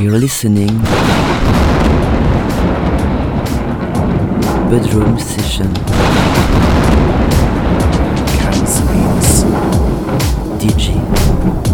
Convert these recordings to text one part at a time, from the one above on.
You're listening Bedroom Session Beats. DJ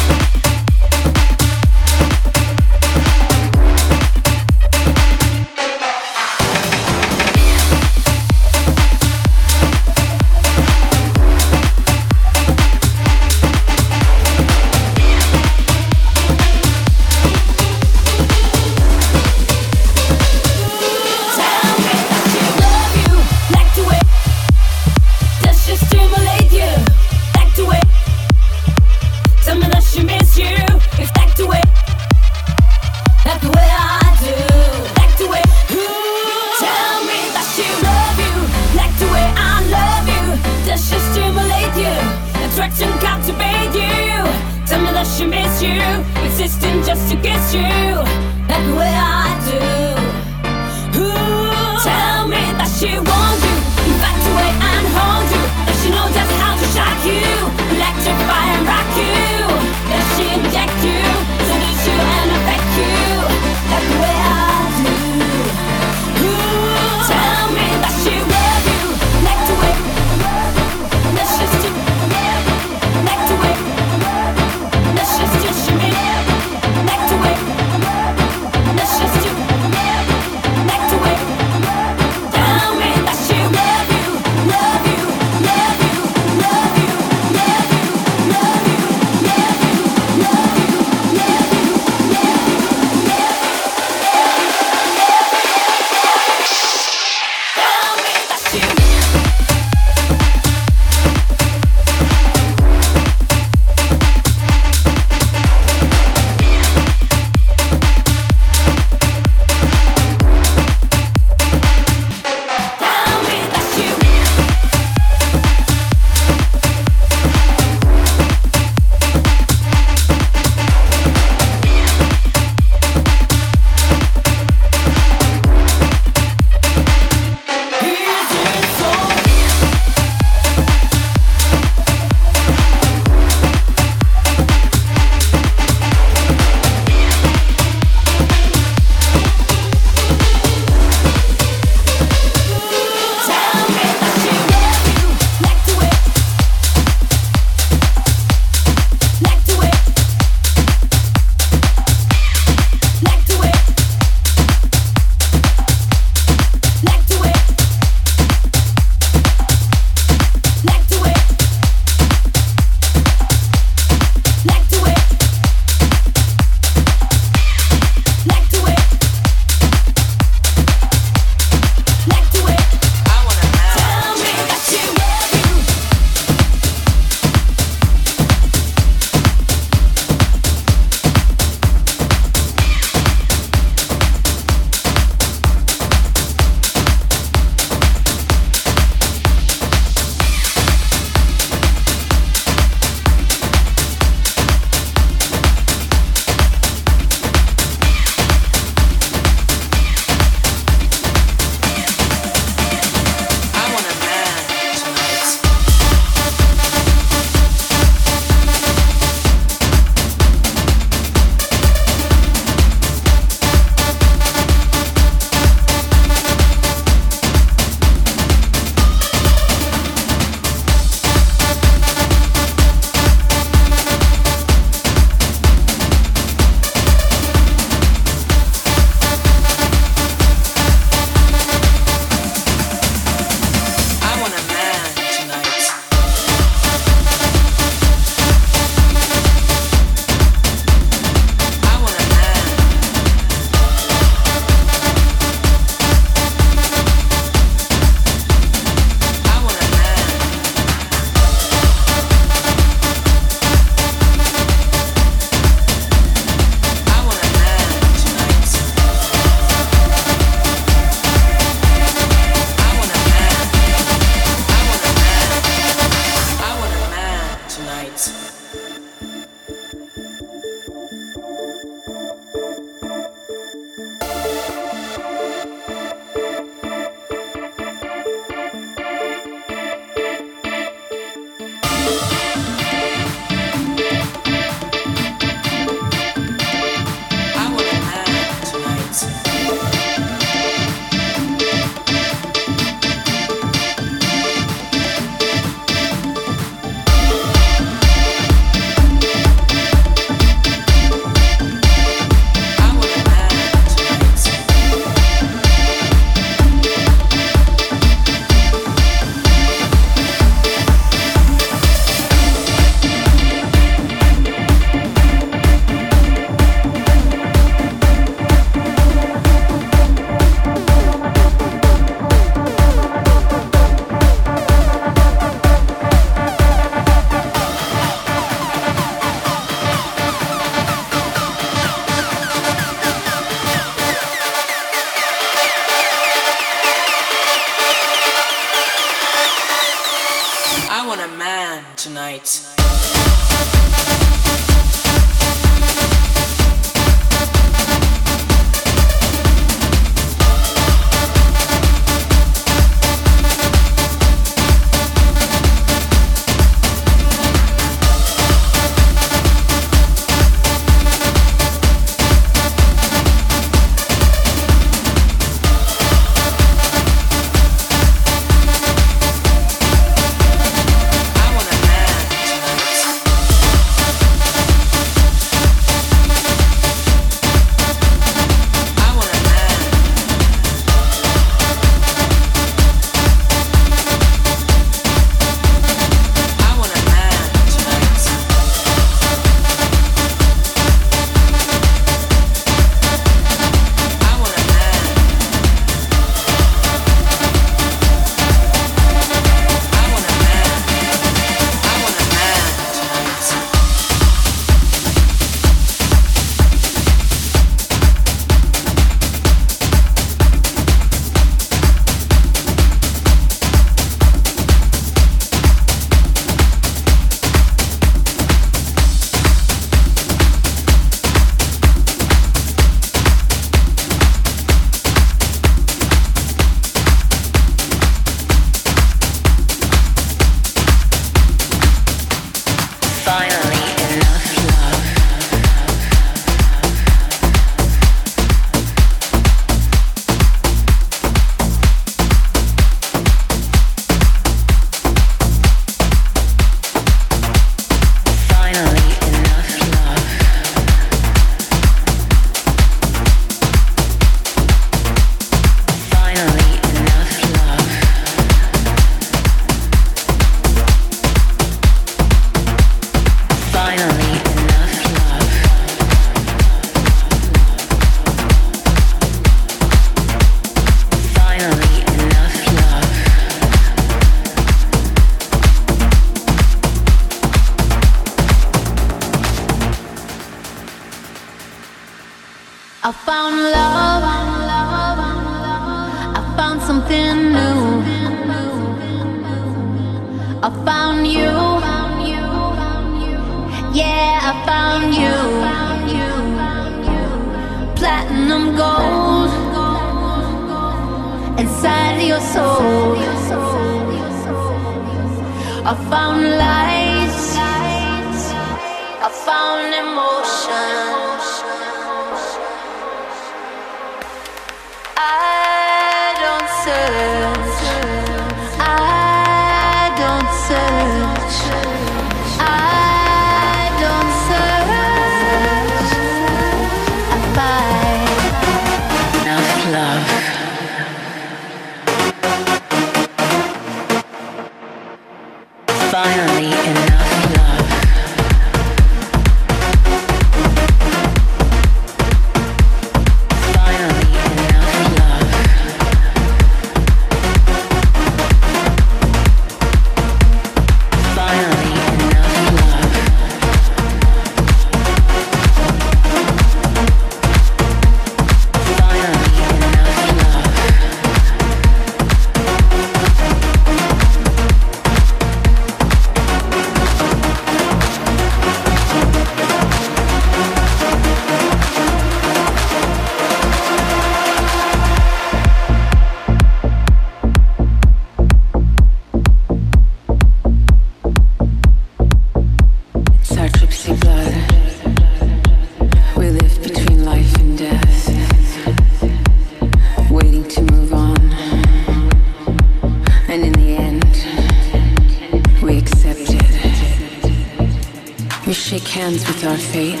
hands with our fate,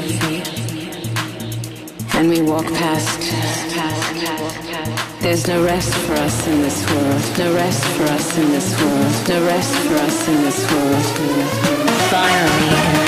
and we walk past. There's no rest for us in this world. No rest for us in this world. No rest for us in this world. Finally,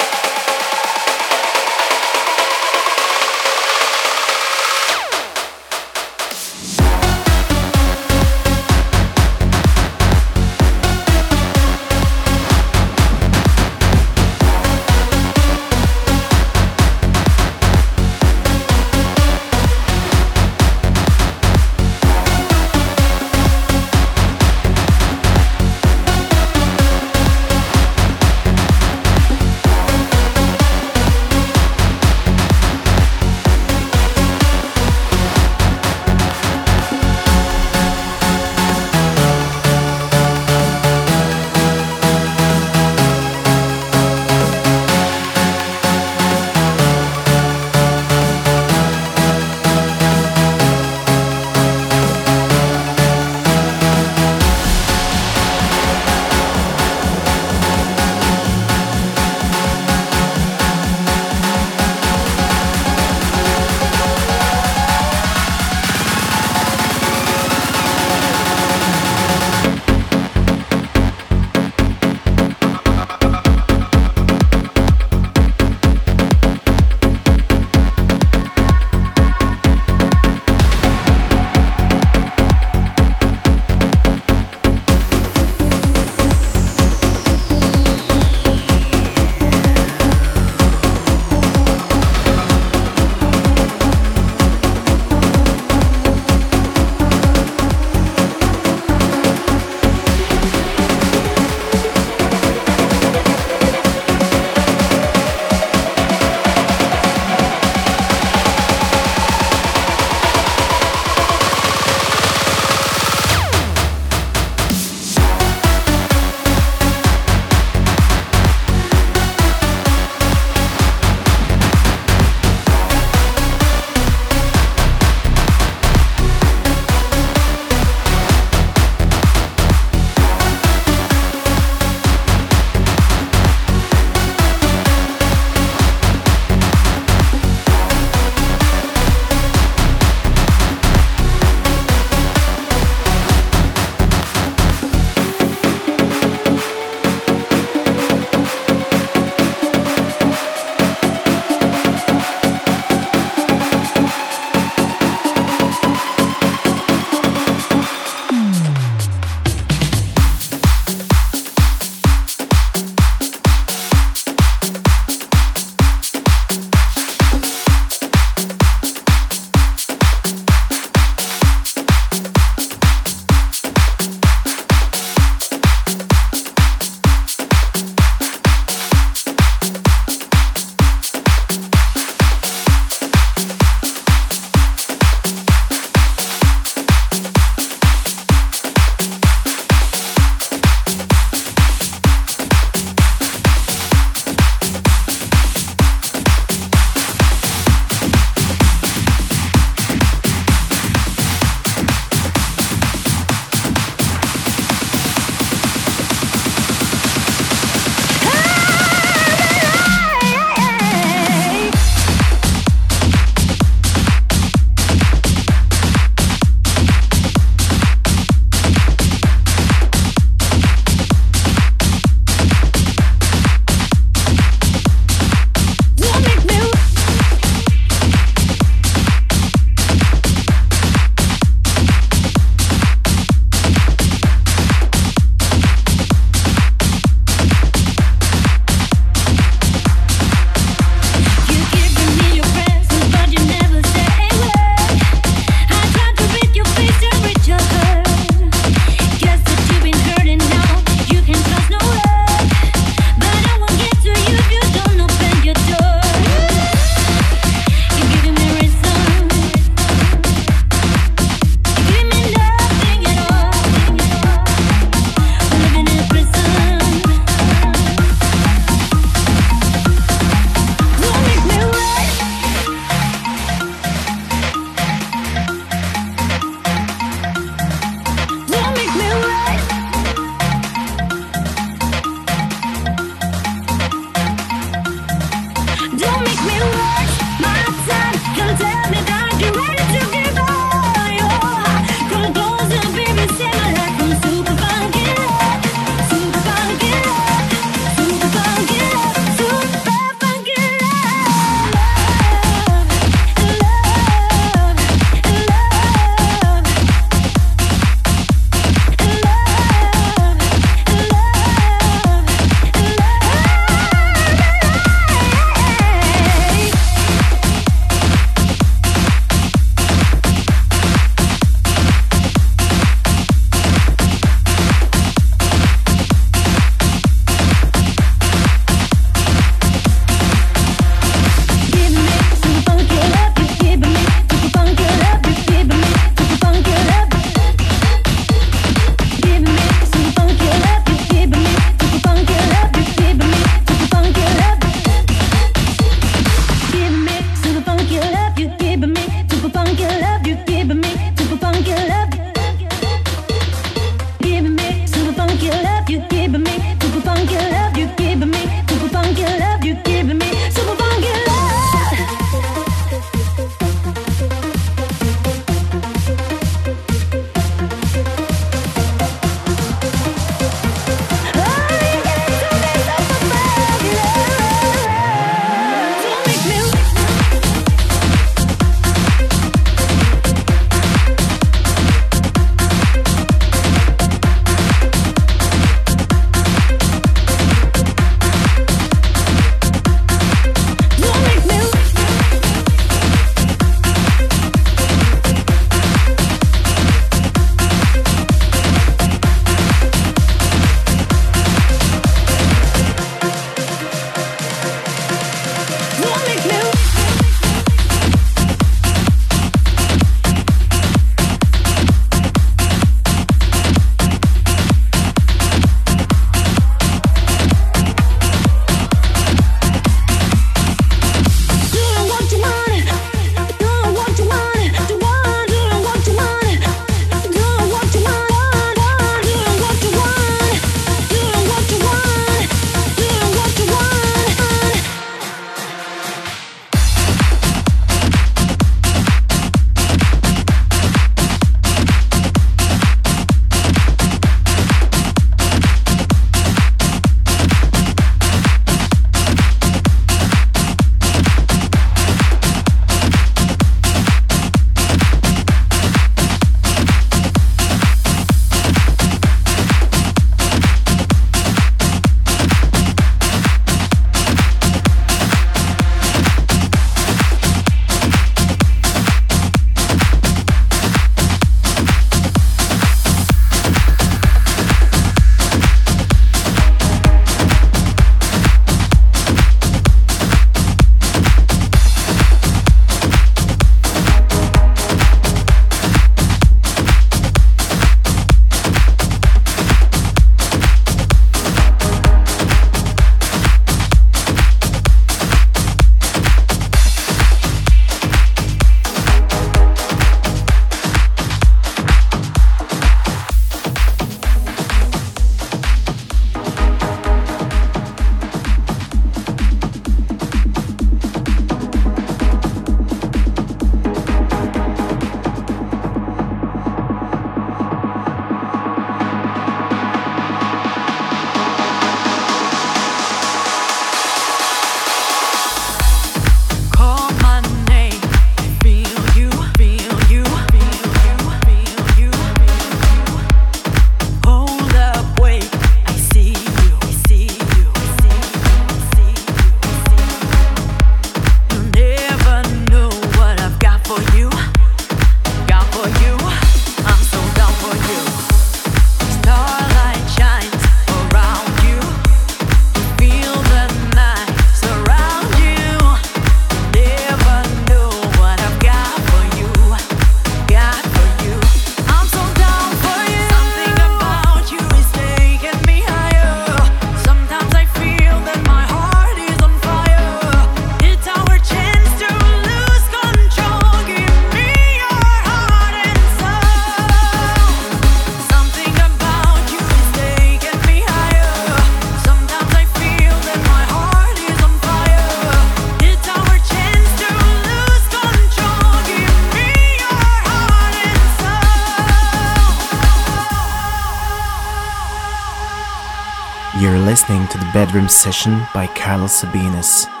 listening to the Bedroom Session by Carlos Sabinas.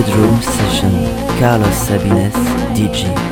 Bedroom Session, Carlos Sabines, DJ.